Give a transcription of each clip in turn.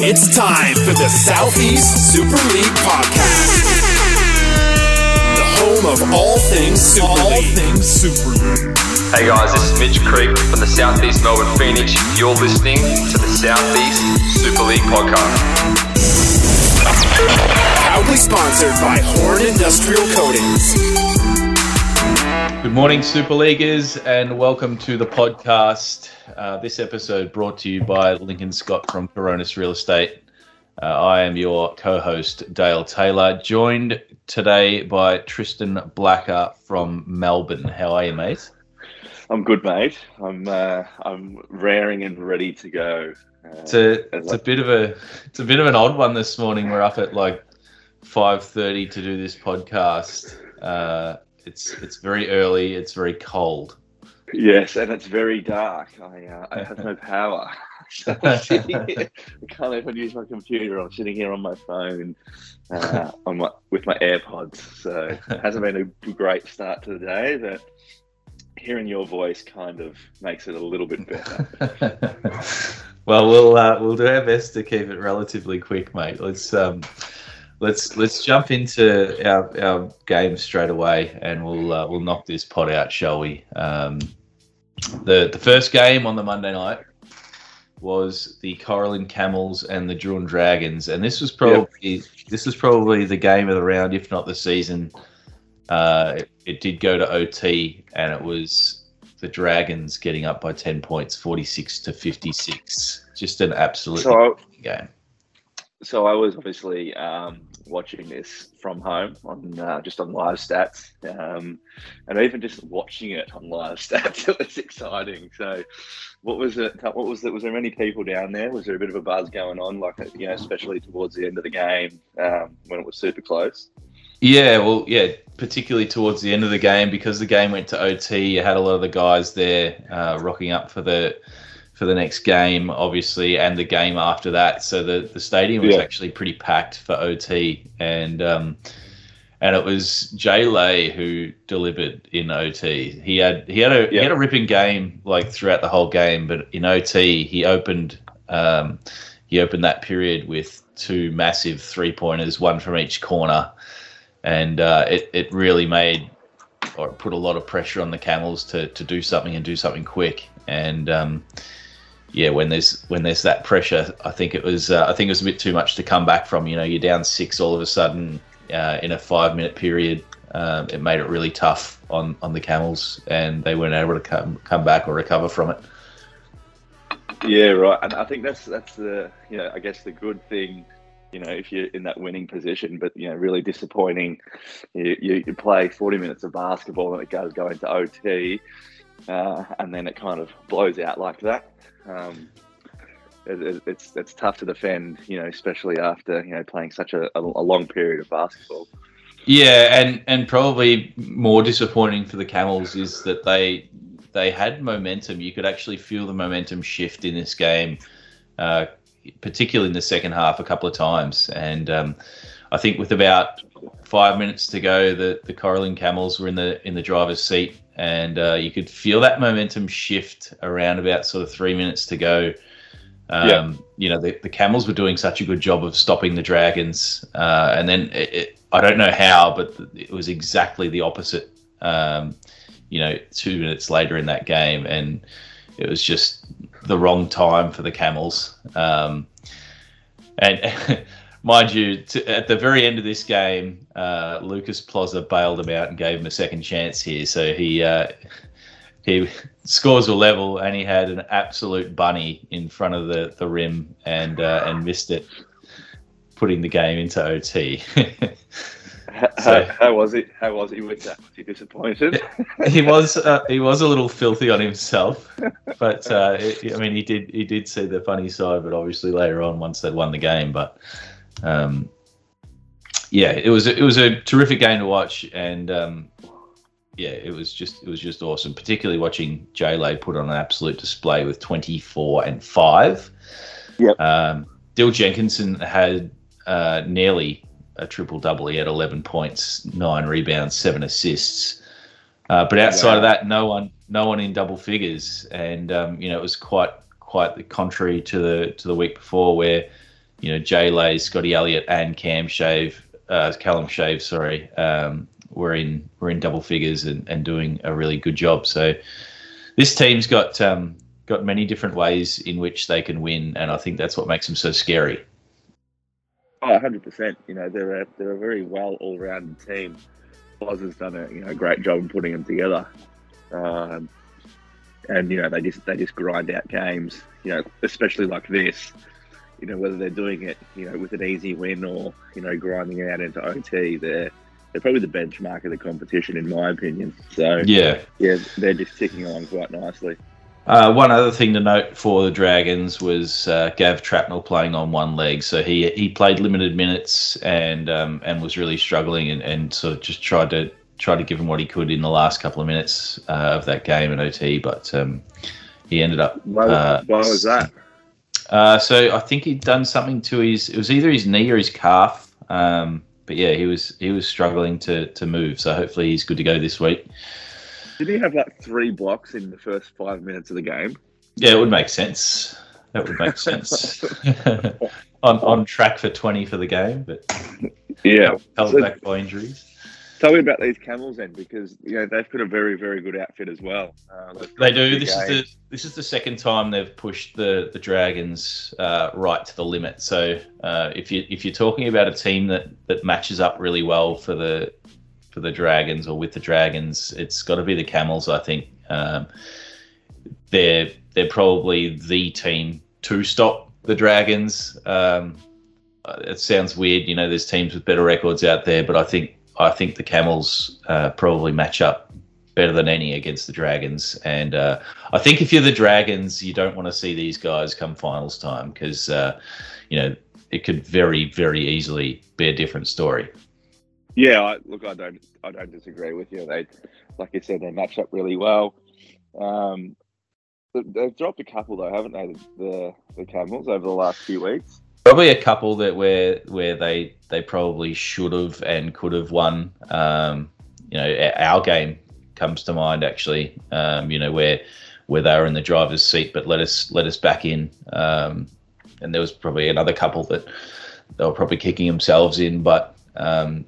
It's time for the Southeast Super League podcast. The home of all things Super all League. things Super League. Hey guys, this is Mitch Creek from the Southeast Melbourne Phoenix. You're listening to the Southeast Super League podcast. Proudly sponsored by Horn Industrial Coatings. Good morning, Super Leaguers, and welcome to the podcast. Uh, this episode brought to you by Lincoln Scott from Coronis Real Estate. Uh, I am your co host, Dale Taylor, joined today by Tristan Blacker from Melbourne. How are you, mate? I'm good, mate. I'm uh, I'm raring and ready to go. Uh, it's a it's a bit of a it's a bit of an odd one this morning. We're up at like five thirty to do this podcast. Uh, it's it's very early. It's very cold. Yes, and it's very dark. I uh, I have no power. so I'm sitting here, I can't even use my computer. I'm sitting here on my phone, uh, on my with my AirPods. So it hasn't been a great start to the day, but hearing your voice kind of makes it a little bit better. well, we'll uh, we'll do our best to keep it relatively quick, mate. Let's um, let's let's jump into our, our game straight away, and we'll uh, we'll knock this pot out, shall we? Um, the the first game on the Monday night was the Cora Lynn Camels and the Drouin Dragons, and this was probably yep. this was probably the game of the round, if not the season. Uh, it, it, did go to OT, and it was the Dragons getting up by ten points, forty six to fifty six. Just an absolute so, game so I was obviously um, watching this from home on uh, just on live stats, um, and even just watching it on live stats, it was exciting. So, what was it? What was it? Was there many people down there? Was there a bit of a buzz going on, like you know, especially towards the end of the game um, when it was super close? Yeah, well, yeah, particularly towards the end of the game because the game went to OT. You had a lot of the guys there uh, rocking up for the for the next game, obviously, and the game after that. So the, the stadium was yeah. actually pretty packed for OT, and um, and it was Jay Lay who delivered in OT. He had he had a yeah. he had a ripping game like throughout the whole game, but in OT he opened um, he opened that period with two massive three pointers, one from each corner, and uh, it it really made or put a lot of pressure on the Camels to to do something and do something quick. And um, yeah, when there's when there's that pressure, I think it was uh, I think it was a bit too much to come back from. You know, you're down six all of a sudden uh, in a five minute period. Um, it made it really tough on, on the Camels, and they weren't able to come come back or recover from it. Yeah, right. And I think that's that's the you know I guess the good thing you know, if you're in that winning position, but you know, really disappointing. You, you, you play 40 minutes of basketball and it goes going to OT, uh, and then it kind of blows out like that. Um, it, it's it's tough to defend, you know, especially after you know playing such a, a, long period of basketball. Yeah, and and probably more disappointing for the Camels is that they they had momentum. You could actually feel the momentum shift in this game, uh, particularly in the second half, a couple of times. And um, I think with about five minutes to go, the the Cora Lynn Camels were in the in the driver's seat and uh, you could feel that momentum shift around about sort of three minutes to go. Um, yeah. You know, the, the Camels were doing such a good job of stopping the Dragons, uh, and then it, it, I don't know how, but it was exactly the opposite. Um, you know, two minutes later in that game, and it was just the wrong time for the Camels. Um, and mind you, to, at the very end of this game, uh, Lucas Plaza bailed him out and gave him a second chance here. So he uh, he scores a level, and he had an absolute bunny in front of the, the rim and uh, and missed it, putting the game into OT. so, how, how, was it? How was he with that? Was he disappointed? he was. Uh, he was a little filthy on himself, but uh, it, I mean, he did. He did see the funny side, but obviously later on, once they won the game, but um, yeah, it was it was a terrific game to watch, and um, yeah, it was just it was just awesome. Particularly watching Lay put on an absolute display with twenty four and five. Yep. Um, Dill Jenkinson had uh, nearly a triple double. He had eleven points, nine rebounds, seven assists. Uh, but outside wow. of that, no one no one in double figures, and um, you know it was quite quite the contrary to the to the week before where you know, Jay Lay, Scotty Elliott, and Cam Shave, uh, Callum Shave, sorry, um, were in were in double figures and, and doing a really good job. So this team's got um, got many different ways in which they can win, and I think that's what makes them so scary. Oh, 100%. You know, they're a, they're a very well all rounded team. Oz has done a you know great job in putting them together. Um, and you know they just they just grind out games. You know, especially like this. You know whether they're doing it you know with an easy win or you know grinding out into OT. They're they're probably the benchmark of the competition in my opinion. So Yeah. yeah, they're just ticking along quite nicely. Uh, one other thing to note for the Dragons was uh, Gav Trapnell playing on one leg, so he he played limited minutes and um, and was really struggling and, and sort of just tried to try to give him what he could in the last couple of minutes uh, of that game in OT, but um, he ended up. Why, uh, why was that? Uh, so I think he'd done something to his. It was either his knee or his calf. Um, but yeah, he was he was struggling to to move. So hopefully he's good to go this week. Did he have like three blocks in the first five minutes of the game? Yeah, it would make sense. That would make sense. on on track for twenty for the game, but Yeah. held So- back by injuries. Tell me about these Camels then, because you know they've got a very, very good outfit as well. Uh, They do. This is the this is the second time they've pushed the the Dragons uh, right to the limit. So uh, if you if you're talking about a team that that matches up really well for the for the Dragons or with the Dragons, it's got to be the Camels. I think um, they're they're probably the team to stop the Dragons. Um, it sounds weird, you know. There's teams with better records out there, but I think I think the Camels uh, probably match up better than any against the Dragons. And uh, I think if you're the Dragons, you don't want to see these guys come finals time because uh, you know it could very very easily be a different story. Yeah, I, look, I don't, I don't disagree with you. They, like you said, they match up really well. Um, they- they've dropped a couple though, haven't they? The the Camels over the last few weeks. Probably a couple that where where they they probably should have and could have won. Um, you know, our game comes to mind actually. Um, you know where where they were in the driver's seat, but let us let us back in. Um, and there was probably another couple that they were probably kicking themselves in, but um,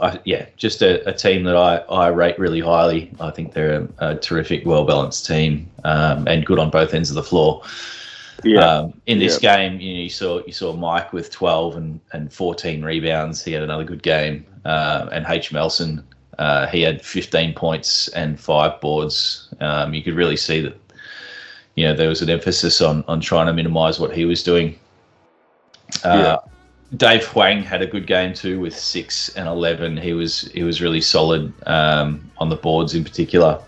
I, yeah, just a, a team that I, I rate really highly. I think they're a, a terrific, well balanced team um, and good on both ends of the floor. Um, in this game, you know, you saw you saw Mike with 12 and, and 14 rebounds. He had another good game, uh, and H Melson, uh, he had 15 points and five boards. Um, you could really see that, you know, there was an emphasis on on trying to minimise what he was doing. Uh, Dave Huang had a good game too with six and 11. He was he was really solid um, on the boards in particular,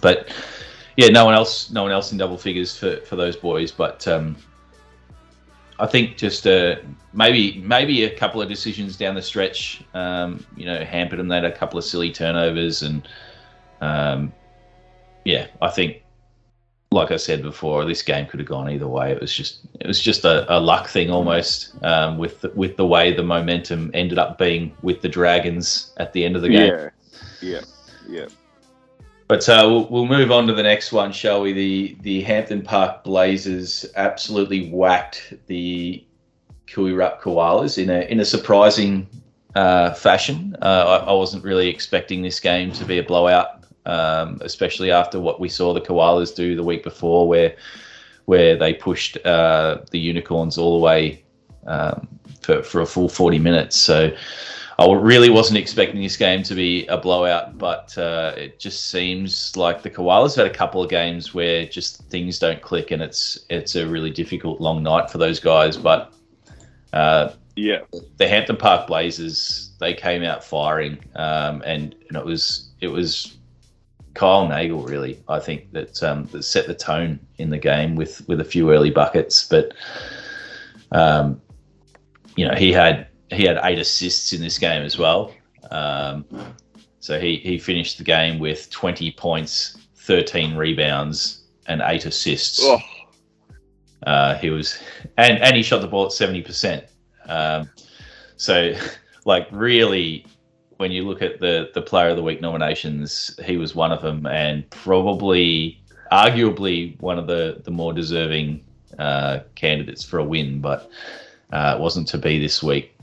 but yeah, no one else, no one else in double figures for, for those boys. But um, I think just uh, maybe maybe a couple of decisions down the stretch, um, you know, hampered them. They had a couple of silly turnovers, and um, yeah, I think, like I said before, this game could have gone either way. It was just it was just a, a luck thing almost um, with the, with the way the momentum ended up being with the Dragons at the end of the game. Yeah, yeah, yeah. But uh, we'll, we'll move on to the next one, shall we? The the Hampton Park Blazers absolutely whacked the Koo Wee Rup Koalas in a in a surprising uh, fashion. Uh, I, I wasn't really expecting this game to be a blowout, um, especially after what we saw the Koalas do the week before, where where they pushed uh, the Unicorns all the way um, for for a full forty minutes. So. I really wasn't expecting this game to be a blowout, but uh, it just seems like the Koalas have had a couple of games where just things don't click, and it's it's a really difficult long night for those guys. But uh, Yeah, the Hampton Park Blazers they came out firing, um, and, and it was it was Kyle Nagel really I think that um, that set the tone in the game with with a few early buckets, but um, you know he had he had eight assists in this game as well. Um, so he, he finished the game with 20 points, 13 rebounds, and eight assists. oh, Uh, he was, and, and he shot the ball at 70%. Um, so, like, really, when you look at the, the Player of the Week nominations, he was one of them, and probably, arguably, one of the, the more deserving uh, candidates for a win, but uh, it wasn't to be this week.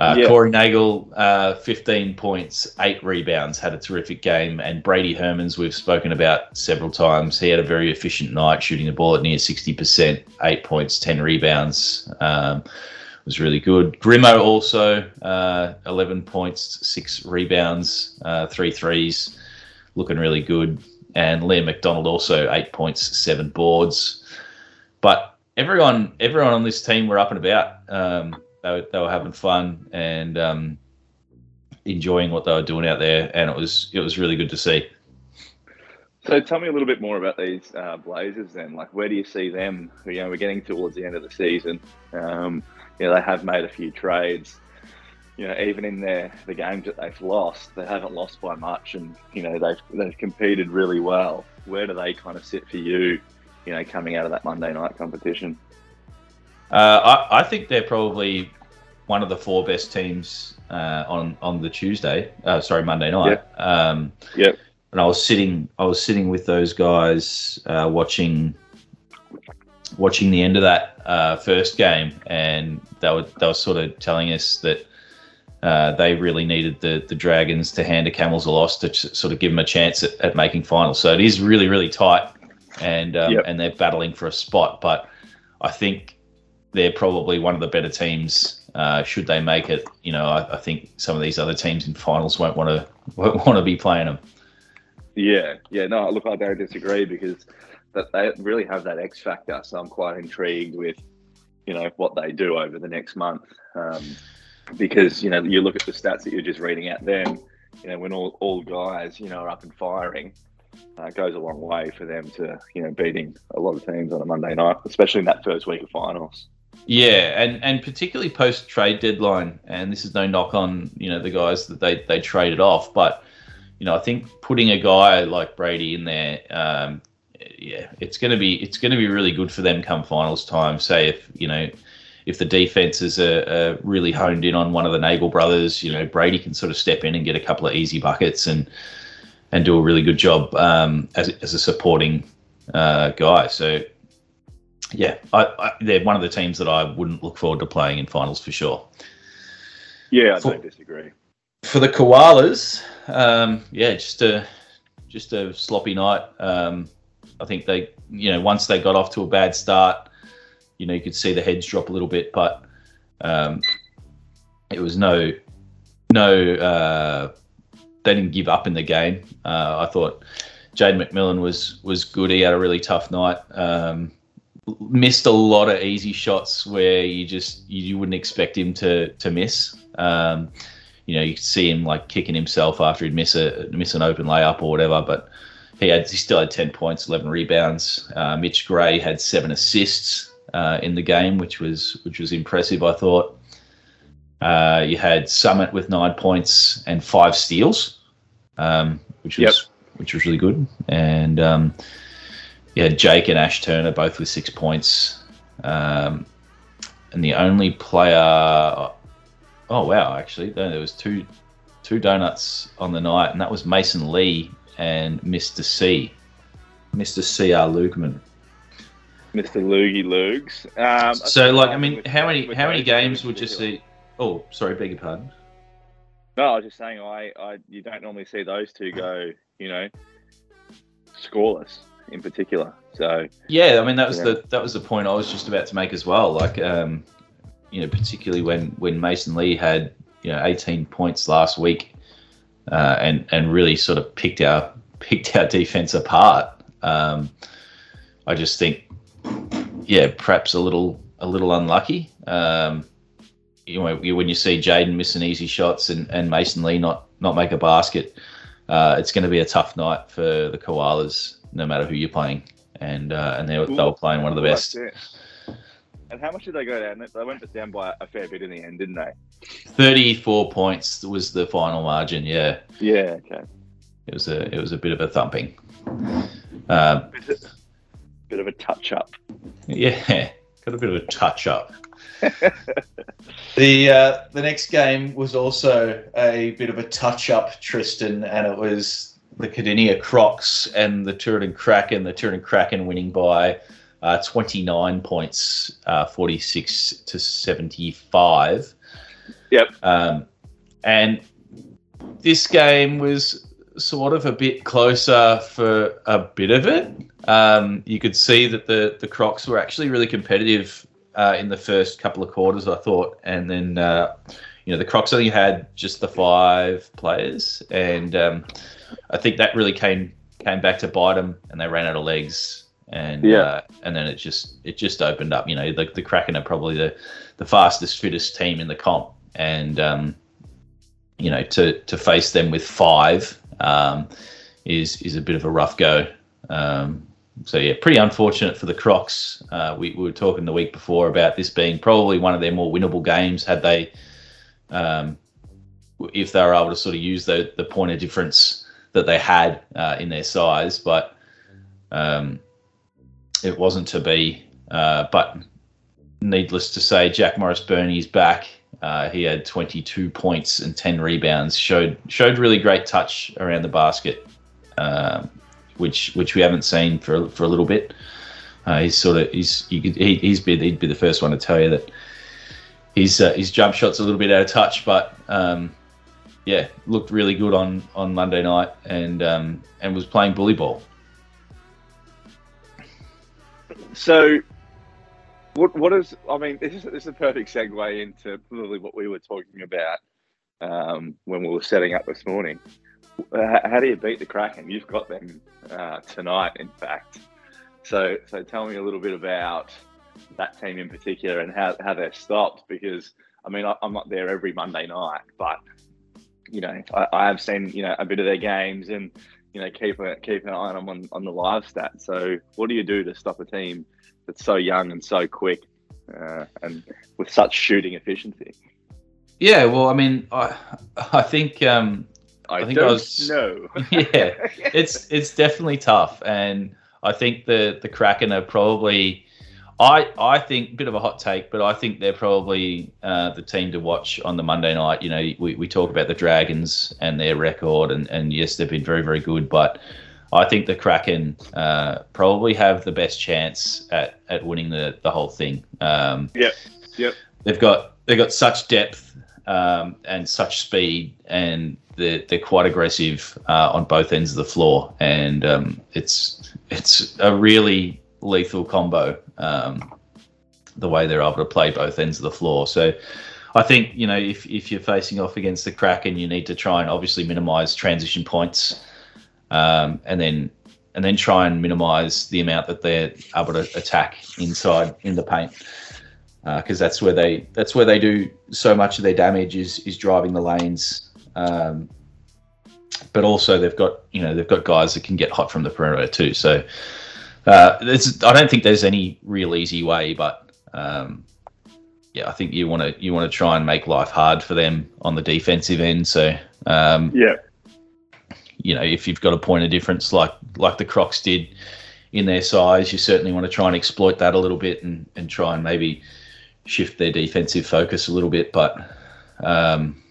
Uh, Yeah. Corey Nagel, uh, 15 points, eight rebounds, had a terrific game. And Brady Hermans, we've spoken about several times. He had a very efficient night, shooting the ball at near 60%, eight points, 10 rebounds. Um, was really good. Grimo also, uh, 11 points, six rebounds, uh, three threes, looking really good. And Liam McDonald also, eight points, seven boards. But everyone, everyone on this team were up and about. Um, they, were, they were having fun and um, enjoying what they were doing out there, and it was it was really good to see. So tell me a little bit more about these uh, Blazers then. Like, where do you see them? You know, we're getting towards the end of the season. Um, you know, they have made a few trades. You know, even in their the games that they've lost, they haven't lost by much, and you know they've they've competed really well. Where do they kind of sit for you? You know, coming out of that Monday night competition. Uh, I, I think they're probably one of the four best teams uh, on on the Tuesday. Uh, sorry, Monday night. Um, Yep. And I was sitting, I was sitting with those guys uh, watching watching the end of that uh, first game, and they were they were sort of telling us that. Uh, they really needed the the Dragons to hand a Camels a loss to ch- sort of give them a chance at, at making finals. So it is really really tight, and um, Yep. and they're battling for a spot. But I think they're probably one of the better teams. Uh, should they make it, you know, I, I think some of these other teams in finals won't want to won't want to be playing them. Yeah, yeah. No, look, I don't disagree because that they really have that X factor. So I'm quite intrigued with, you know, what they do over the next month. Um, because you know, you look at the stats that you're just reading out. Then, you know, when all, all guys, you know, are up and firing, uh, it goes a long way for them to, you know, beating a lot of teams on a Monday night, especially in that first week of finals. Yeah, and and particularly post trade deadline, and this is no knock on you know the guys that they they traded off, but you know I think putting a guy like Brady in there, um, yeah, it's gonna be it's gonna be really good for them come finals time. Say if you know if the defenses are, are really honed in on one of the Nagel brothers, you know Brady can sort of step in and get a couple of easy buckets and and do a really good job um, as as a supporting uh, guy. So yeah, I, I, they're one of the teams that I wouldn't look forward to playing in finals for sure. Yeah, I For- don't disagree. For the Koalas, um, yeah, just a just a sloppy night. Um, I think they, you know, once they got off to a bad start, you know, you could see the heads drop a little bit, but um, it was no, no, uh, they didn't give up in the game. Uh, I thought Jade McMillan was was good. He had a really tough night. Um, missed a lot of easy shots where you just you, you wouldn't expect him to to miss. Um, you know, you could see him like kicking himself after he'd miss a miss an open layup or whatever. But he had he still had ten points, eleven rebounds. Uh, Mitch Gray had seven assists uh, in the game, which was which was impressive. I thought. Uh, you had Summit with nine points and five steals, um, which was Yep. which was really good. And um, yeah, Jake and Ash Turner both with six points. Um, and the only player, oh wow, actually no, there was two two donuts on the night, and that was Mason Lee and Mr. C, Mr. C R Lukeman. Mr. Loogie Lugs. Um, So like, I mean, how many how many games would you see? Oh, sorry, beg your pardon. No, I was just saying, I, I, you don't normally see those two go, you know, scoreless in particular. So Yeah, I mean that was Yeah. the that was the point I was just about to make as well. Like, um, you know, particularly when when Mason Lee had you know 18 points last week, uh, and and really sort of picked our picked our defense apart. Um, I just think, yeah, perhaps a little a little unlucky. Um, you know, when you see Jaden missing easy shots and, and Mason Lee not not make a basket, uh, it's going to be a tough night for the Koalas, no matter who you're playing and uh, and they were, they were playing one of the best. And how much did they go down? They went down by a fair bit in the end, didn't they? Thirty-four points was the final margin. Yeah, Yeah. Okay. it was a it was a bit of a thumping. Um, Bit of a touch up. yeah, got a bit of a touch up. the uh, the next game was also a bit of a touch up, Tristan, and it was the Cardinia Crocs and the Tooradin Kraken. The Tooradin Kraken winning by uh, 29 points, uh, 46 to 75. Yep. Um, and this game was sort of a bit closer for a bit of it. Um, you could see that the the Crocs were actually really competitive uh, in the first couple of quarters, I thought, and then uh, you know the Crocs only had just the five players, and um, I think that really came came back to bite them, and they ran out of legs, and Yeah. uh, and then it just it just opened up. You know, the the Kraken are probably the the fastest, fittest team in the comp, and um, you know to to face them with five um, is is a bit of a rough go. Um, so yeah, pretty unfortunate for the Crocs. Uh, we, we were talking the week before about this being probably one of their more winnable games had they, um, if they were able to sort of use the the point of difference that they had uh, in their size, but um, it wasn't to be. Uh, but needless to say, Jack Morris Burney's back. Uh, he had 22 points and 10 rebounds. showed showed really great touch around the basket, um, which which we haven't seen for for a little bit. Uh, he's sort of he's could, he, he's be he'd be the first one to tell you that his uh, his jump shot's a little bit out of touch, but um, yeah, looked really good on on Monday night and um, and was playing bully ball. So, what what is? I mean, this is this is a perfect segue into probably what we were talking about um, when we were setting up this morning. Uh, How do you beat the Kraken? You've got them uh, tonight, in fact. So, so tell me a little bit about that team in particular and how, how they're stopped. Because I mean, I, I'm not there every Monday night, but you know, I, I have seen you know a bit of their games and you know keep a, keep an eye on them on, on the live stats. So, what do you do to stop a team that's so young and so quick uh, and with such shooting efficiency? Yeah, well, I mean, I I think um, I, think I was- know. yeah, it's it's definitely tough, and I think the the Kraken are probably. I, I think bit of a hot take, but I think they're probably uh, the team to watch on the Monday night. You know, we, we talk about the Dragons and their record, and, and yes, they've been very very good, but I think the Kraken uh, probably have the best chance at, at winning the, the whole thing. Um, Yep, yep. They've got they've got such depth um, and such speed, and they're, they're quite aggressive uh, on both ends of the floor, and um, it's it's a really lethal combo. Um, the way they're able to play both ends of the floor, so. I think you know if, if you're facing off against the Kraken, you need to try and obviously minimise transition points, um, and then and then try and minimise the amount that they're able to attack inside in the paint, because that's where they that's where they do so much of their damage is is driving the lanes. Um, but also they've got you know they've got guys that can get hot from the perimeter too. So uh, there's, I don't think there's any real easy way, but um, yeah, I think you want to you want to try and make life hard for them on the defensive end. So um, Yeah, you know, if you've got a point of difference like like the Crocs did in their size, you certainly want to try and exploit that a little bit and, and try and maybe shift their defensive focus a little bit. But um,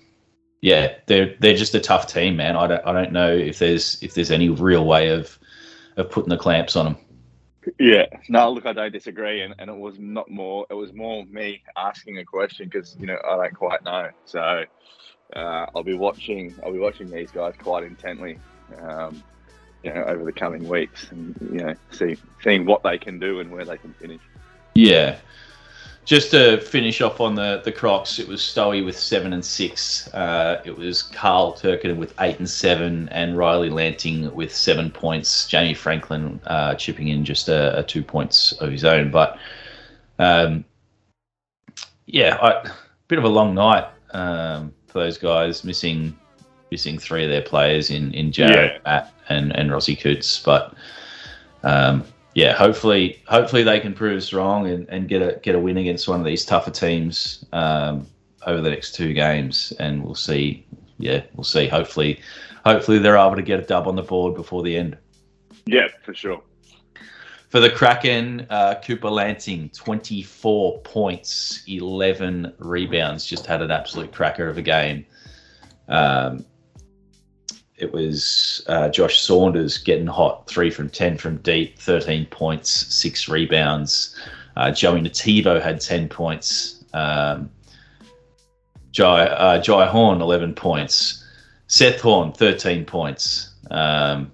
yeah, they're they're just a tough team, man. I don't I don't know if there's if there's any real way of of putting the clamps on them. Yeah. No, look, I don't disagree, and, and it was not more. It was more me asking a question because you know I don't quite know. So uh, I'll be watching. I'll be watching these guys quite intently. Um, you know, over the coming weeks, and you know, see seeing what they can do and where they can finish. Yeah. Just to finish off on the, the Crocs, it was Stowey with seven and six. Uh, it was Carl Turkinen with eight and seven, and Riley Lanting with seven points. Jamie Franklin uh, chipping in just a, a two points of his own. But um, yeah, I, bit of a long night um, for those guys, missing missing three of their players in in Jared, Yeah. Matt, and and Rossi Coots. But um, yeah, hopefully, hopefully they can prove us wrong and, and get a get a win against one of these tougher teams um, over the next two games, and we'll see. Yeah, we'll see. Hopefully, hopefully they're able to get a dub on the board before the end. Yeah, for sure. For the Kraken, uh, Cooper Lansing, 24 points, 11 rebounds, just had an absolute cracker of a game. Um, it was uh, Josh Saunders getting hot, three from 10 from deep, 13 points, six rebounds. Uh, Joey Nativo had 10 points. Um, Jai, uh, Jai Horn, 11 points. Seth Horn, 13 points. Um,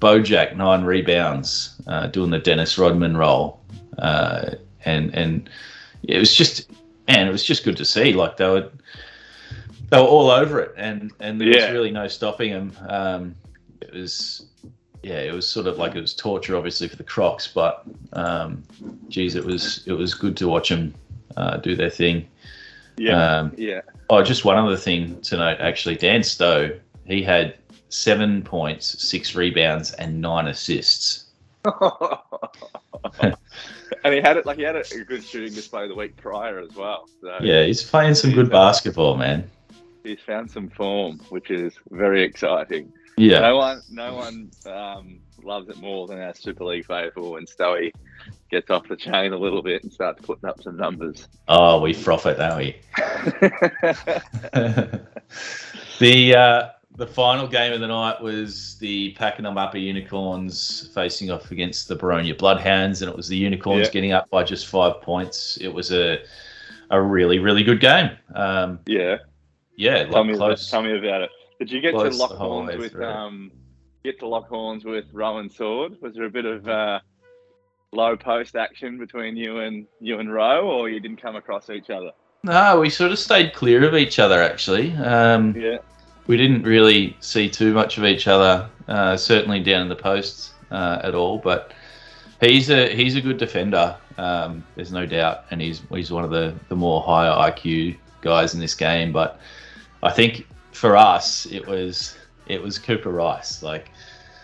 Bojack, nine rebounds, uh, doing the Dennis Rodman role. Uh, and and it was just, man, it was just good to see. Like they were, they were all over it, and and there Yeah. was really no stopping them. Um, it was, yeah, it was sort of like it was torture, obviously for the Crocs, but um, geez, it was it was good to watch them uh, do their thing. Yeah. Um, yeah. Oh, just one other thing to note. Actually, Dan Stowe, he had seven points, six rebounds, and nine assists. and he had it like he had a, a good shooting display the week prior as well. So Yeah, he's playing some good basketball, man. He's found some form, which is very exciting. Yeah, No one, no one um, loves it more than our Super League faithful when Stoey gets off the chain a little bit and starts putting up some numbers. Oh, we froth it, don't we? the uh, the final game of the night was the Pakenham Upper Unicorns facing off against the Boronia Bloodhounds, and it was the Unicorns Yeah. getting up by just five points. It was a a really really good game. Um, yeah, yeah, tell like me, close. tell me about it. Did you get to lock horns with through. um, get to lock horns with Rowan Sword? Was there a bit of uh, low post action between you and you and Rowe, or you didn't come across each other? No, we sort of stayed clear of each other actually. Um, Yeah, we didn't really see too much of each other, uh, certainly down in the posts uh, at all. But he's a he's a good defender. Um, there's no doubt, and he's he's one of the the more higher IQ guys in this game. But I think for us, it was it was Cooper Rice. Like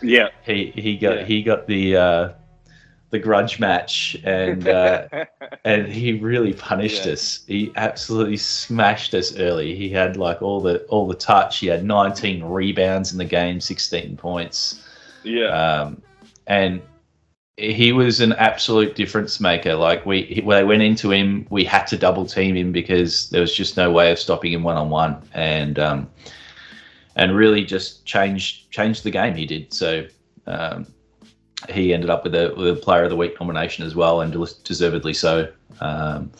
yeah. he he got Yeah. he got the uh, the grudge match, and uh, and he really punished Yeah. us. He absolutely smashed us early. He had like all the all the touch. He had 19 rebounds in the game, 16 points, yeah, um, and he was an absolute difference maker. Like we when went into him, we had to double team him because there was just no way of stopping him one on one, and um, and really just changed changed the game. He did so. Um, he ended up with a with a Player of the Week nomination as well, and deservedly so. Um,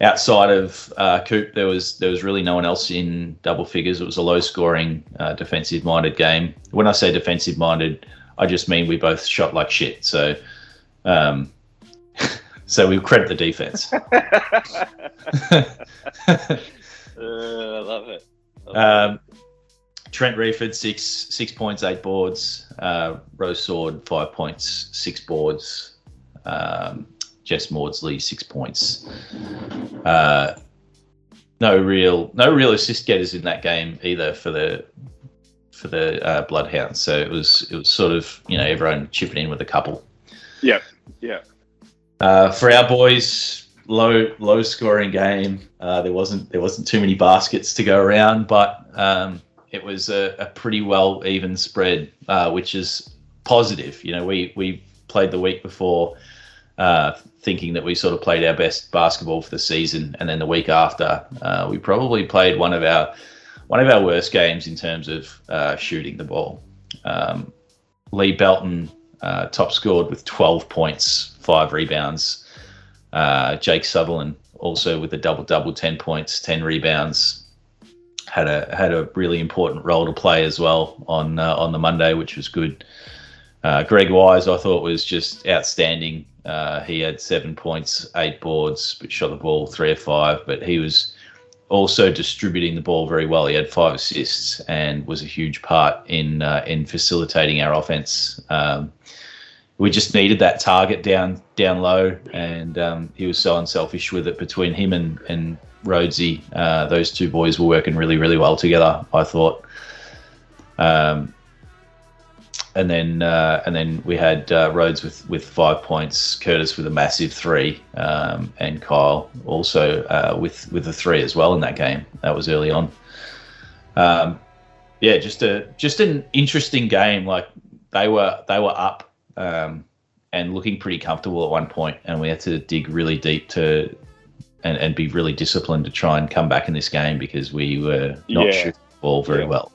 outside of uh, Coop, there was there was really no one else in double figures. It was a low scoring, uh, defensive minded game. When I say defensive minded, I just mean we both shot like shit. So, um, so we credit the defense. Uh, I love it. I love Um, Trent Reeford six six points, eight boards. Uh, Rose Sword five points, six boards. Um, Jess Maudsley six points. Uh, no real no real assist getters in that game either for the for the uh, Bloodhounds. So it was it was sort of you know everyone chipping in with a couple. Yep. Yeah. Uh, for our boys, low low scoring game. Uh, there wasn't there wasn't too many baskets to go around, but um, it was a, a pretty well even spread, uh, which is positive. You know, we we played the week before, uh, thinking that we sort of played our best basketball for the season, and then the week after, uh, we probably played one of our one of our worst games in terms of uh, shooting the ball. Um, Lee Belton uh, top scored with 12 points, five rebounds. Uh, Jake Sutherland also with a double double, 10 points, 10 rebounds. Had a had a really important role to play as well on uh, on the Monday, which was good. Uh, Greg Wise, I thought was just outstanding. Uh, he had seven points, eight boards, but shot the ball three or five. But he was also distributing the ball very well. He had five assists and was a huge part in uh, in facilitating our offense. Um, we just needed that target down down low, and um, he was so unselfish with it. Between him and and Rhodesy, uh, those two boys were working really really well together. I thought. Um, and then uh, and then we had uh, Rhodes with, with five points, Curtis with a massive three, um, and Kyle also uh, with with a three as well in that game. That was early on. Um, yeah, just a just an interesting game. Like they were they were up um, and looking pretty comfortable at one point, and we had to dig really deep to and, and be really disciplined to try and come back in this game because we were not Yeah. shooting the ball very Yeah. well.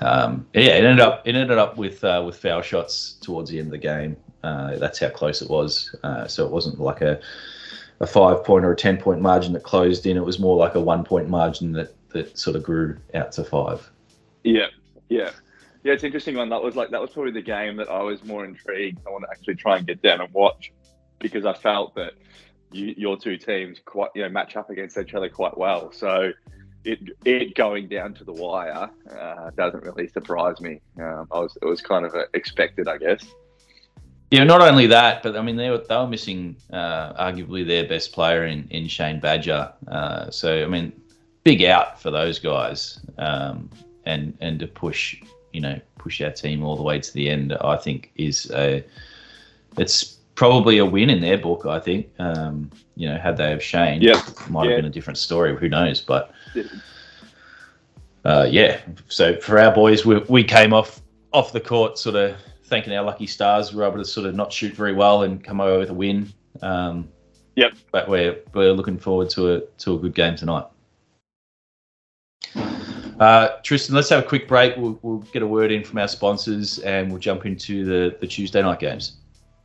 Um, yeah, it ended up it ended up with uh, with foul shots towards the end of the game. Uh, that's how close it was. Uh, so it wasn't like a a five point or a ten point margin that closed in. It was more like a one point margin that that sort of grew out to five. Yeah, yeah, yeah. It's interesting one. That was like that was probably the game that I was more intrigued. I want to actually try and get down and watch because I felt that you, your two teams quite you know match up against each other quite well. So it it going down to the wire uh, doesn't really surprise me. Um, I was it was kind of expected, I guess. Yeah, not only that, but I mean they were they were missing uh, arguably their best player in in Shane Badger. Uh, so I mean, big out for those guys, um, and and to push you know push our team all the way to the end, I think is a it's probably a win in their book. I think. Um, you know, had they have Shane, yeah, might yeah. have been a different story. Who knows? But uh, yeah. So for our boys, we we came off off the court, sort of thanking our lucky stars. We were able to sort of not shoot very well and come away with a win. Um, yep. But we're we're looking forward to a to a good game tonight. Uh, Tristan, let's have a quick break. We'll, we'll get a word in from our sponsors and we'll jump into the, the Tuesday night games.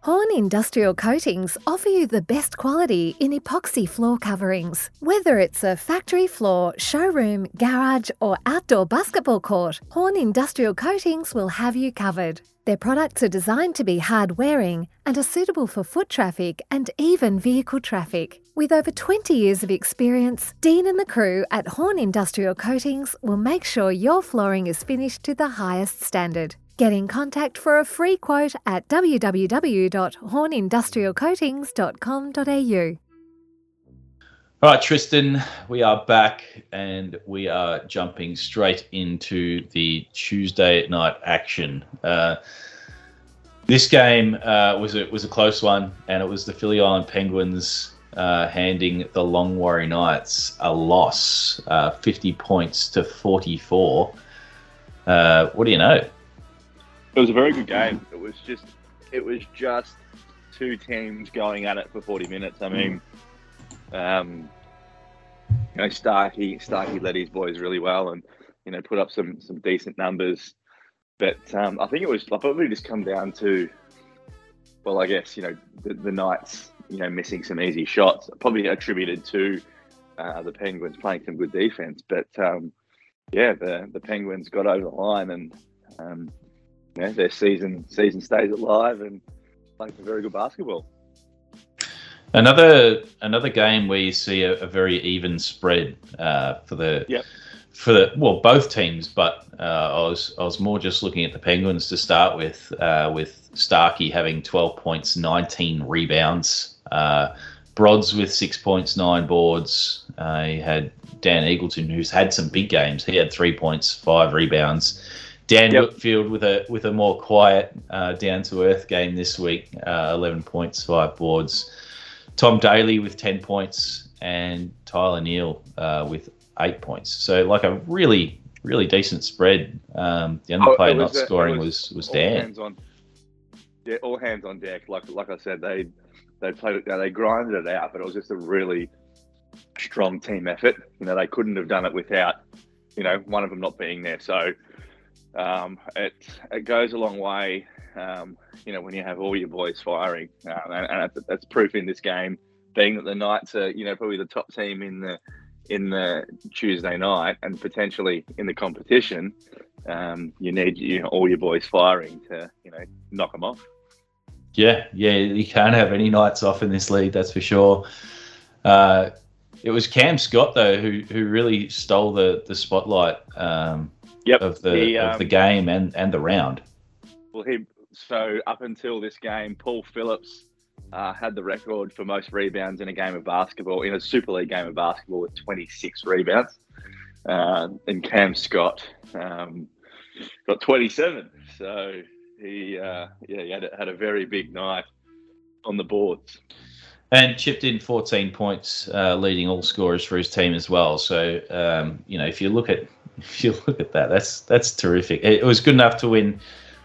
Horn Industrial Coatings offer you the best quality in epoxy floor coverings. Whether it's a factory floor, showroom, garage, or outdoor basketball court, Horn Industrial Coatings will have you covered. Their products are designed to be hard wearing and are suitable for foot traffic and even vehicle traffic. With over 20 years of experience, Dean and the crew at Horn Industrial Coatings will make sure your flooring is finished to the highest standard. Get in contact for a free quote at www.hornindustrialcoatings.com.au. All right, Tristan, we are back and we are jumping straight into the Tuesday night action. Uh, this game uh, was a was a close one, and it was the Phillip Island Penguins uh, handing the Long Longwarry Knights a loss, uh, fifty points to forty four. Uh, what do you know? It was a very good game. It was just it was just two teams going at it for forty minutes. I mean. Um, you know, Starkey Starkey led his boys really well, and you know put up some some decent numbers. But um, I think it was probably just come down to, well, I guess you know the, the Knights, you know, missing some easy shots, probably attributed to uh, the Penguins playing some good defense. But um, yeah, the the Penguins got over the line, and um, you know, their season season stays alive and playing some very good basketball. Another another game where you see a, a very even spread uh, for the yep. for the well both teams, but uh, I was I was more just looking at the Penguins to start with, uh, with Starkey having twelve points, nineteen rebounds, uh, Brods with six points, nine boards. Uh, he had Dan Eagleton, who's had some big games. He had three points, five rebounds. Dan Yep. Whitfield with a with a more quiet, uh, down to earth game this week. Uh, Eleven points, five boards. Tom Daly with ten points and Tyler Neal uh, with eight points. So like a really really decent spread. Um, the only Oh, player not a- scoring was was was Dan. on. Yeah, all hands on deck. Like like I said, they they played it. They grinded it out, but it was just a really strong team effort. You know, they couldn't have done it without you know one of them not being there. So um, it it goes a long way. Um, you know, when you have all your boys firing, um, and, and that's, proof in this game, being that the Knights are you know probably the top team in the in the Tuesday night and potentially in the competition, um, you need you know, all your boys firing to you know knock them off. Yeah, yeah, you can't have any nights off in this league, that's for sure. Uh, it was Cam Scott though who who really stole the the spotlight um, Yep. of the He, of um, the game and and the round. Well, he so up until this game, Paul Phillips uh, had the record for most rebounds in a game of basketball in a Super League game of basketball with 26 rebounds, uh, and Cam Scott um, got 27. So he uh, yeah he had a, had a very big night on the boards. And chipped in 14 points, uh, leading all scorers for his team as well. So um, you know, if you look at if you look at that, that's that's terrific. It, was good enough to win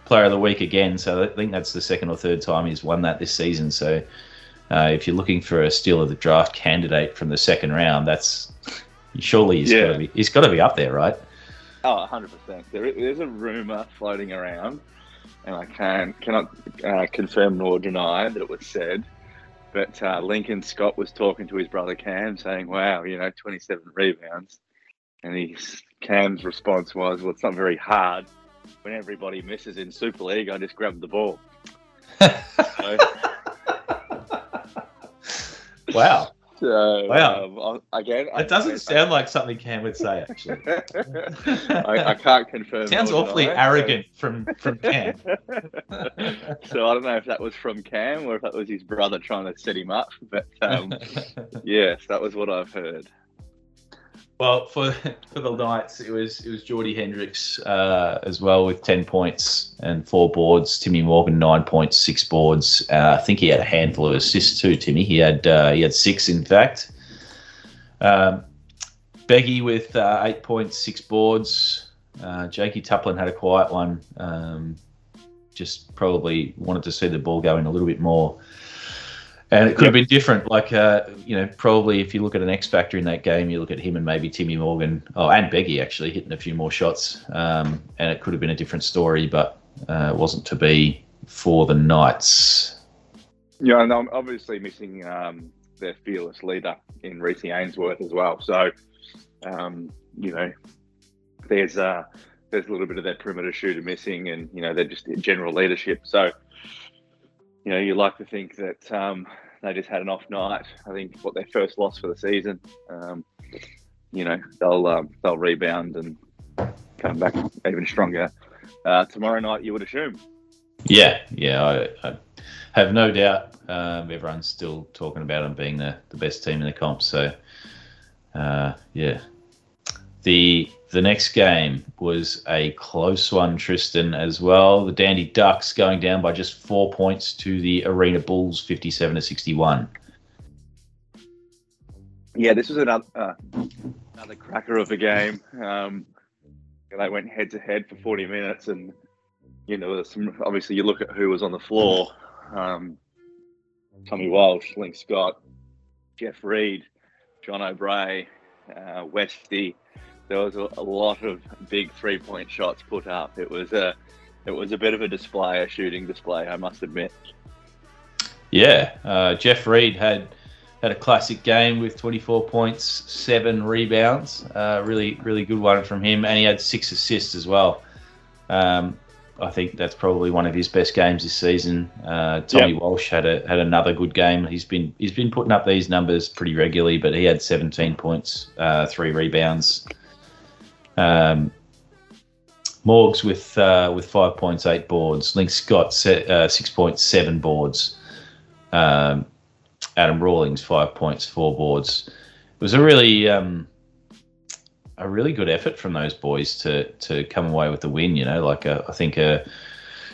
Player of the Week again. So I think that's the second or third time he's won that this season. So uh, if you're looking for a steal of the draft candidate from the second round, that's surely he's Yeah. got to be he's got to be up there, right? Oh, 100 percent. There, there's a rumor floating around, and I can cannot uh, confirm nor deny that it was said. But uh, Lincoln Scott was talking to his brother Cam, saying, "Wow, you know, 27 rebounds," and his Cam's response was, "Well, it's not very hard. When everybody misses in Super League, I just grab the ball." so, wow. so, Wow. um, I- again, I- doesn't I- sound like something Cam would say, actually. I, I can't confirm. Sounds awfully deny, so- arrogant from, from Cam. so I don't know if that was from Cam or if that was his brother trying to set him up. But um, yes, that was what I've heard. Well, for for the Knights, it was it was Geordie Hendricks uh, as well with ten points and four boards. Timmy Morgan nine points, six boards. Uh, I think he had a handful of assists too. Timmy, he had uh, he had six in fact. Um, Beggy with uh, eight points, six boards. Uh, Jakey Tuplin had a quiet one. Um, just probably wanted to see the ball going a little bit more. And it could have been different. Like, uh, you know, probably if you look at an X factor in that game, you look at him and maybe Timmy Morgan, oh, and Beggy actually hitting a few more shots. Um, and it could have been a different story, but uh, it wasn't to be for the Knights. Yeah, and I'm obviously missing um, their fearless leader in Reese Ainsworth as well. So, um, you know, there's uh, there's a little bit of that perimeter shooter missing, and you know they're just general leadership. So, you know, you like to think that um, they just had an off night. I think what their first loss for the season. Um, you know, they'll um, they'll rebound and come back even stronger uh, tomorrow night. You would assume. Yeah, yeah, I, I have no doubt. Um, everyone's still talking about them being the, the best team in the comp. So, uh, yeah. The the next game was a close one, Tristan, as well. The Dandy Ducks going down by just four points to the Arena Bulls, fifty-seven to sixty-one. Yeah, this was another uh, another cracker of a game. Um, they went head to head for forty minutes, and you know, some obviously you look at who was on the floor: um, Tommy Walsh, Link Scott, Jeff Reed, John O'Brien, uh, Westy. There was a, a lot of big three point shots put up. It was a it was a bit of a display, a shooting display, I must admit. Yeah, uh, Jeff Reed had had a classic game with 24 points, seven rebounds. Uh, really, really good one from him, and he had six assists as well. Um, I think that's probably one of his best games this season. Uh, Tommy Yep. Walsh had a had another good game. He's been he's been putting up these numbers pretty regularly, but he had 17 points, uh, three rebounds. Um, Morgs with uh, with five points, eight boards. Link Scott se- uh, six points, seven boards. Um, Adam Rawlings five points, four boards. It was a really um, a really good effort from those boys to to come away with the win. You know, like uh, I think uh,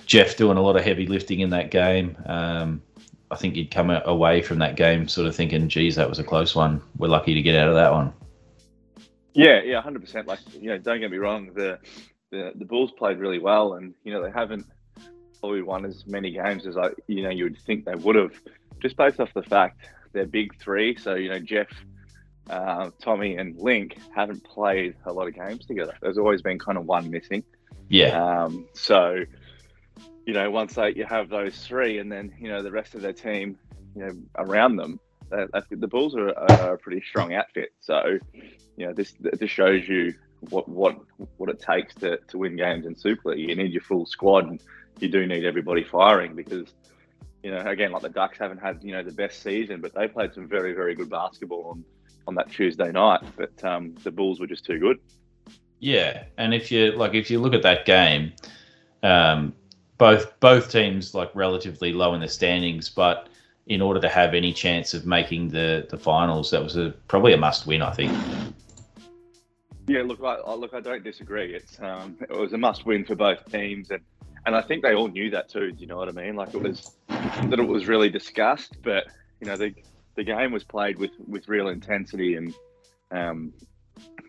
Jeff doing a lot of heavy lifting in that game. Um, I think you'd come away from that game sort of thinking, "Geez, that was a close one. We're lucky to get out of that one." Yeah, yeah, hundred percent. Like you know, don't get me wrong. The, the the Bulls played really well, and you know they haven't probably won as many games as I you know you would think they would have, just based off the fact they're big three. So you know Jeff, uh, Tommy, and Link haven't played a lot of games together. There's always been kind of one missing. Yeah, Um, so, you know, once they, you have those three, and then you know the rest of their team, you know, around them, the Bulls are, are a pretty strong outfit. So, you know, this this shows you what what what it takes to, to win games in Super League. You need your full squad, and you do need everybody firing because, you know, again, like the Ducks haven't had you know the best season, but they played some very very good basketball on on that Tuesday night. But um, the Bulls were just too good. Yeah, and if you like, if you look at that game, um, both both teams like relatively low in the standings, but in order to have any chance of making the the finals, that was a probably a must win. I think. Yeah, look, I, look, I don't disagree. It's um, it was a must-win for both teams, and and I think they all knew that too. Do you know what I mean? Like it was that it was really discussed, but you know the the game was played with with real intensity, and um,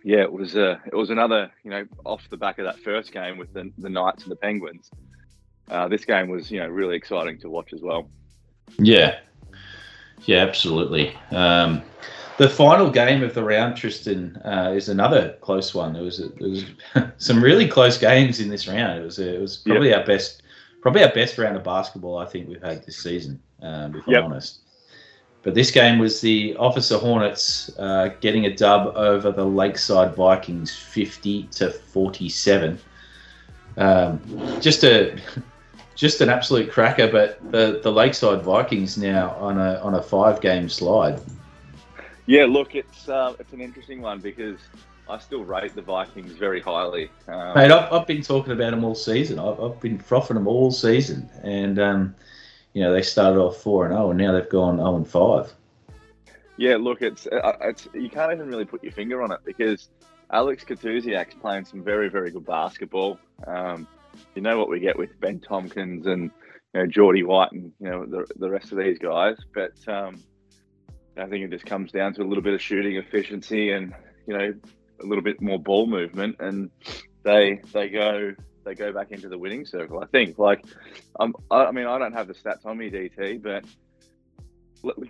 yeah, it was uh, it was another you know off the back of that first game with the the Knights and the Penguins. Uh, this game was you know really exciting to watch as well. Yeah, yeah, absolutely. Um, the final game of the round, Tristan, uh, is another close one. There was a, there was some really close games in this round. It was a, it was probably yep. our best probably our best round of basketball I think we've had this season, um, if yep. I'm honest. But this game was the Officer Hornets uh, getting a dub over the Lakeside Vikings, fifty to forty-seven. Um, just a just an absolute cracker. But the the Lakeside Vikings now on a on a five-game slide. Yeah, look, it's uh, it's an interesting one because I still rate the Vikings very highly. Um, Mate, I've, I've been talking about them all season. I've, I've been frothing them all season, and um, you know they started off four and zero, oh, and now they've gone zero and five. Yeah, look, it's uh, it's you can't even really put your finger on it because Alex Katusiak's playing some very very good basketball. Um, you know what we get with Ben Tompkins and you know Geordie White and you know the the rest of these guys, but um, I think it just comes down to a little bit of shooting efficiency and you know a little bit more ball movement, and they they go they go back into the winning circle. I think. Like, um, I, I mean, I don't have the stats on me, DT, but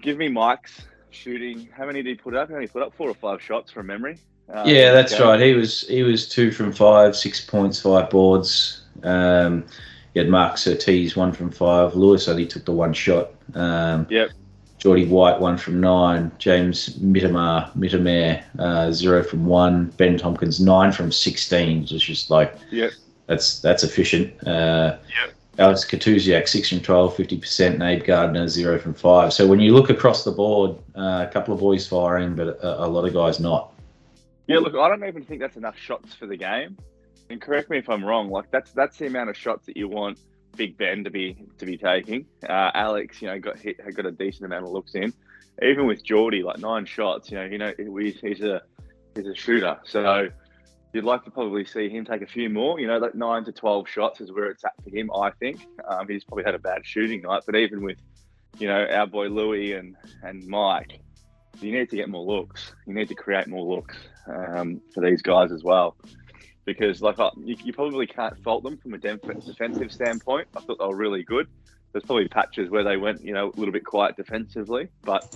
give me Mike's shooting. How many did he put up? How many put up? Four or five shots from memory. Um, yeah, that's game. right. He was he was two from five, six points, five boards. Um, you had Mark Surtees, one from five. Lewis only took the one shot. Um, yep. Geordie White, one from nine. James Mittermar, Mittermare, uh, zero from one. Ben Tompkins, nine from 16. It's just like, yep. that's that's efficient. Uh, yep. Alex Katusiak, 6 from 12, 50%. And Abe Gardner, 0 from 5. So when you look across the board, uh, a couple of boys firing, but a, a, lot of guys not. Yeah, look, I don't even think that's enough shots for the game. And correct me if I'm wrong. Like that's that's the amount of shots that you want Big Ben to be to be taking. Uh, Alex, you know, got hit, had got a decent amount of looks in. Even with Geordie, like nine shots, you know, you know, he's a he's a shooter. So you'd like to probably see him take a few more. You know, like nine to twelve shots is where it's at for him. I think um, he's probably had a bad shooting night, but even with you know our boy Louis and and Mike, you need to get more looks. You need to create more looks um, for these guys as well because like you, you, probably can't fault them from a defensive standpoint. I thought they were really good. There's probably patches where they went, you know, a little bit quiet defensively, but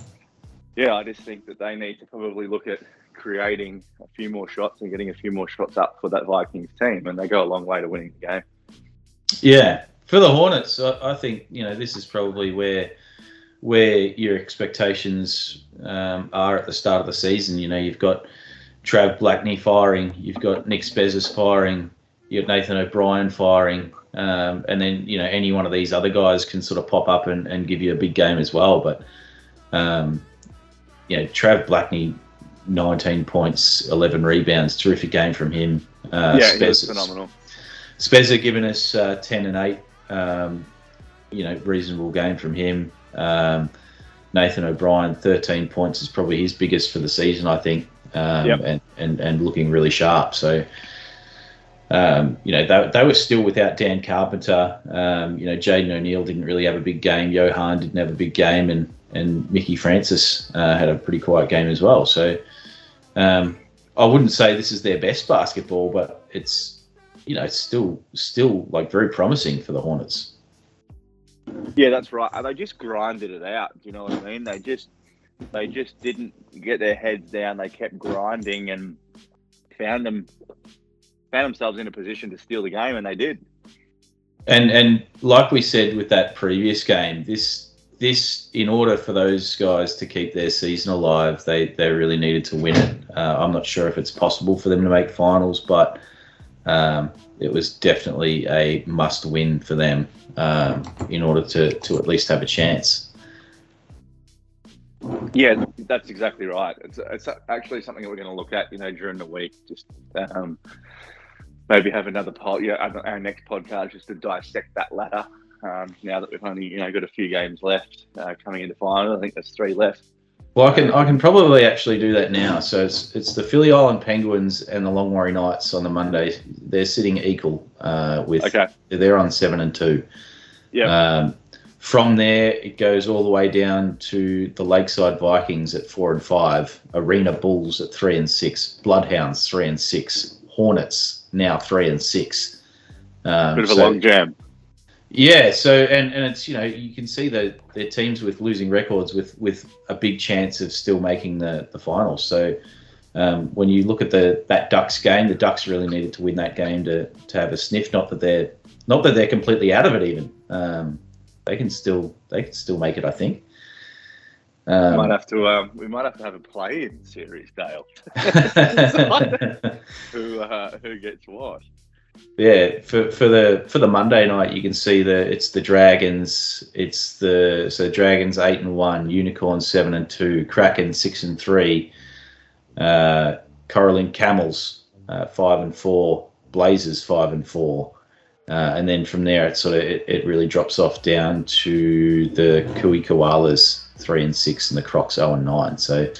yeah, I just think that they need to probably look at creating a few more shots and getting a few more shots up for that Vikings team, and they go a long way to winning the game. Yeah, for the Hornets, I, I think you know this is probably where where your expectations um, are at the start of the season. You know, you've got Trav Blackney firing, you've got Nick Spezza firing, you've got Nathan O'Brien firing, um, and then you know any one of these other guys can sort of pop up and, and give you a big game as well. But um, you know, Trav Blackney, 19 points, 11 rebounds, terrific game from him. Uh, yeah, Spezza, phenomenal. Spezza giving us uh, 10 and 8. Um, you know, reasonable game from him. Um, Nathan O'Brien, 13 points is probably his biggest for the season, I think um, yep. and, and, and looking really sharp. So, um, you know, they, they were still without Dan Carpenter. Um, you know, Jaden O'Neill didn't really have a big game. Johan didn't have a big game, and and Mickey Francis uh, had a pretty quiet game as well. So, um, I wouldn't say this is their best basketball, but it's you know, it's still still like very promising for the Hornets. Yeah, that's right. They just grinded it out. Do you know what I mean? They just they just didn't get their heads down. They kept grinding and found them found themselves in a position to steal the game, and they did. And and like we said with that previous game, this this in order for those guys to keep their season alive, they they really needed to win it. Uh, I'm not sure if it's possible for them to make finals, but um, it was definitely a must win for them um, in order to to at least have a chance. Yeah, that's exactly right. It's, it's actually something that we're going to look at, you know, during the week. Just um, maybe have another pod, yeah, our next podcast just to dissect that ladder. Um, now that we've only, you know, got a few games left uh, coming into final, I think there's three left. Well, I can I can probably actually do that now. So it's it's the Phillip Island Penguins and the Longwarry Knights on the Monday. They're sitting equal uh, with. Okay. They're on seven and two. Yeah. Um, from there, it goes all the way down to the Lakeside Vikings at four and five, Arena Bulls at three and six, Bloodhounds three and six, Hornets now three and six. Um, Bit of a long jam. Yeah, so and, and it's you know you can see that their teams with losing records with with a big chance of still making the the finals. So um, when you look at the that Ducks game, the Ducks really needed to win that game to to have a sniff. Not that they're not that they're completely out of it. Even um, they can still they can still make it. I think. Um, might have to. Um, we might have to have a play-in series, Dale. who uh, who gets what? Yeah, for, for the for the Monday night, you can see the it's the Dragons. It's the so Dragons eight and one, Unicorns seven and two, Kraken six and three, uh, Cora Lynn Camels uh, five and four, Blazers five and four, uh, and then from there it sort of it, it really drops off down to the Kui Koalas three and six, and the Crocs zero and nine. So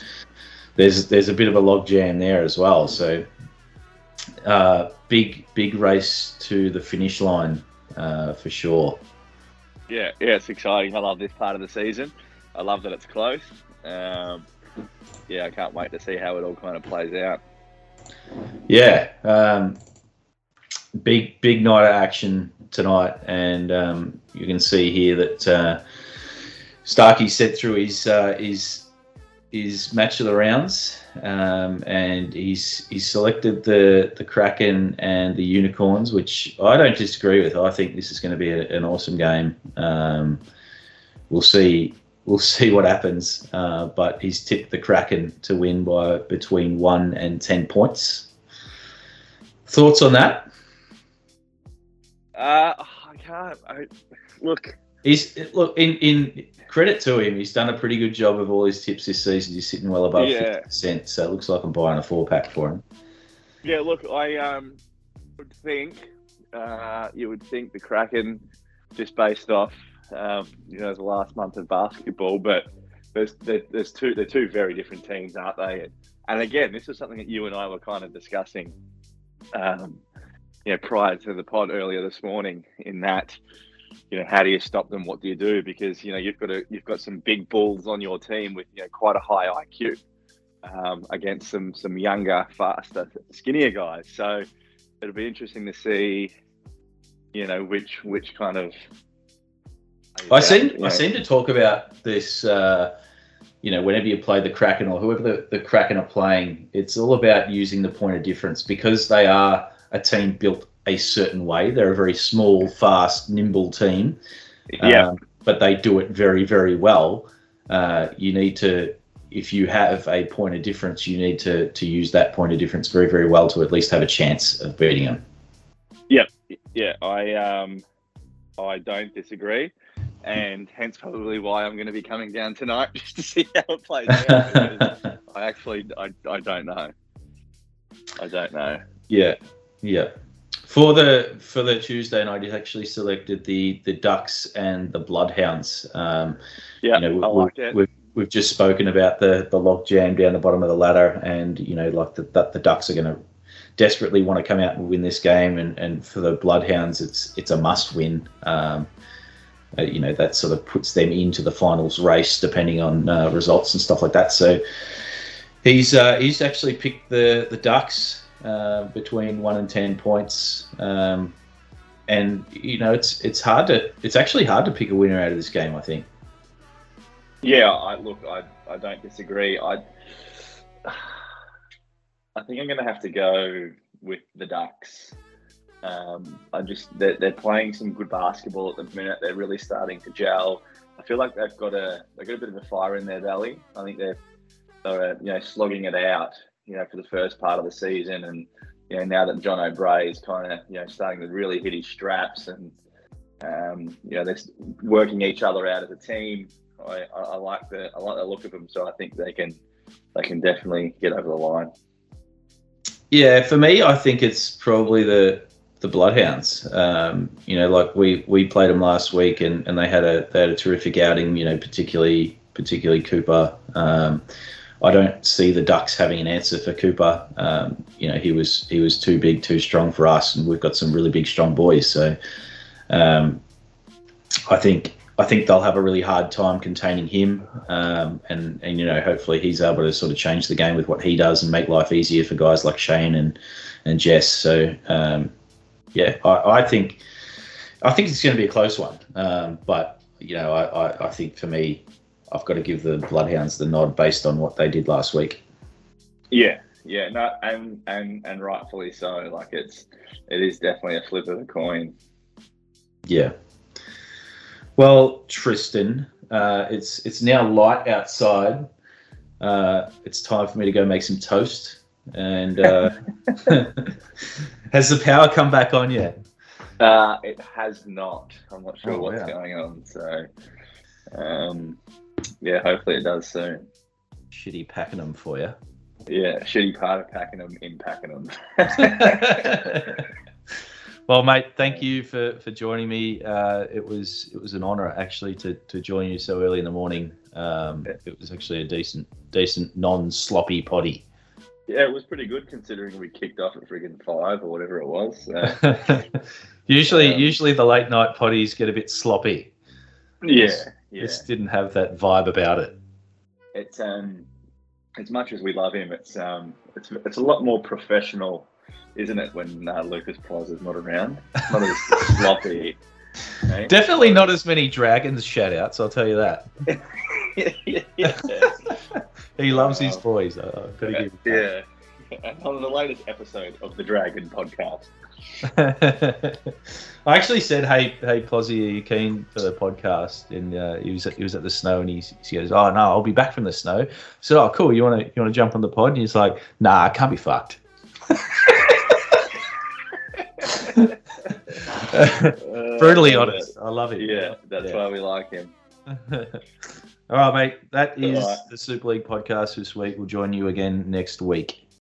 there's there's a bit of a log jam there as well. So uh, big big race to the finish line uh, for sure. Yeah, yeah, it's exciting. I love this part of the season. I love that it's close. Um, yeah, I can't wait to see how it all kind of plays out. Yeah, um, big big night of action tonight, and um, you can see here that uh, Starkey set through his uh, his his match of the rounds, um, and he's he's selected the the Kraken and the Unicorns, which I don't disagree with. I think this is going to be a, an awesome game. Um, we'll see we'll see what happens, uh, but he's tipped the Kraken to win by between one and ten points. Thoughts on that? Uh, I can't. I, look, he's look in in credit to him. He's done a pretty good job of all his tips this season. He's sitting well above fifty yeah. percent, so it looks like I'm buying a four pack for him. Yeah, look, I um, would think uh, you would think the Kraken, just based off um, you know the last month of basketball, but there's there's two they're two very different teams, aren't they? And again, this is something that you and I were kind of discussing, um, you know, prior to the pod earlier this morning. In that, you know, how do you stop them? What do you do? Because you know you've got a you've got some big bulls on your team with you know quite a high IQ um, against some some younger, faster, skinnier guys. So it'll be interesting to see, you know, which which kind of. I seem I seem to talk about this. Uh, you know, whenever you play the Kraken or whoever the, the Kraken are playing, it's all about using the point of difference because they are a team built a certain way. They're a very small, fast, nimble team. Yeah. Um, but they do it very, very well. Uh, you need to, if you have a point of difference, you need to to use that point of difference very, very well to at least have a chance of beating them. Yep. Yeah. I um, I don't disagree, and hence probably why I'm going to be coming down tonight just to see how it plays out. I actually, I, I don't know. I don't know. Yeah. Yeah. For the for the Tuesday night, he actually selected the the Ducks and the Bloodhounds. Um, yeah, you know, I like it. We've, we've just spoken about the the log jam down the bottom of the ladder, and you know, like the the, the Ducks are going to desperately want to come out and win this game, and, and for the Bloodhounds, it's it's a must win. Um, uh, you know, that sort of puts them into the finals race, depending on uh, results and stuff like that. So he's uh, he's actually picked the the Ducks uh, between one and ten points. Um, and you know, it's it's hard to it's actually hard to pick a winner out of this game. I think. Yeah, I look, I I don't disagree. I I think I'm going to have to go with the Ducks. Um, I just they're, they're playing some good basketball at the minute. They're really starting to gel. I feel like they've got a they've got a bit of a fire in their belly. I think they're they're you know slogging it out you know, for the first part of the season. And, you know, now that John O'Brien is kind of, you know, starting to really hit his straps and, um, you know, they're working each other out as a team. I, I, I like the I like the look of them, so I think they can they can definitely get over the line. Yeah, for me, I think it's probably the the Bloodhounds. Um, you know, like we we played them last week, and, and they had a they had a terrific outing. You know, particularly particularly Cooper. Um, I don't see the Ducks having an answer for Cooper. Um, you know, he was he was too big, too strong for us, and we've got some really big, strong boys. So, um, I think I think they'll have a really hard time containing him, um, and and you know, hopefully he's able to sort of change the game with what he does and make life easier for guys like Shane and and Jess. So, um, yeah, I, I think I think it's going to be a close one. Um, but you know, I, I, I think for me, I've got to give the Bloodhounds the nod based on what they did last week. Yeah, yeah, no, and and and rightfully so. Like it's it is definitely a flip of the coin. Yeah. Well, Tristan, uh, it's it's now light outside. Uh, it's time for me to go make some toast. And uh, has the power come back on yet? Uh, it has not. I'm not sure Oh, what's wow. going on. So, um, yeah, hopefully it does soon. Shitty packing them for you. Yeah, shitty part of packing them in packing them. well, mate, thank you for, for joining me. Uh, it was it was an honour actually to, to join you so early in the morning. Um, it was actually a decent decent non sloppy potty. yeah, it was pretty good considering we kicked off at friggin' five or whatever it was. So, usually Um, usually the late night potties get a bit sloppy. yeah, yeah. This didn't have that vibe about it. It's um, as much as we love him, it's um, it's it's a lot more professional, isn't it? When uh, Lucas is not around, not as sloppy. eh? Definitely not as many dragons shout outs, I'll tell you that. He loves his boys. I- I've got to give Yeah. And on the latest episode of the Dragon podcast. I actually said, "Hey, hey, Plozzy, are you keen for the podcast?" And uh, he was he was at the snow, and he, he goes, "Oh no, I'll be back from the snow." I said, "Oh, cool. You want to you want to jump on the pod?" And he's like, "Nah, I can't be fucked." Brutally Uh, honest. I love it. Yeah, that's Yeah. why we like him. All right, mate. That is right. the Super League podcast this week. We'll join you again next week.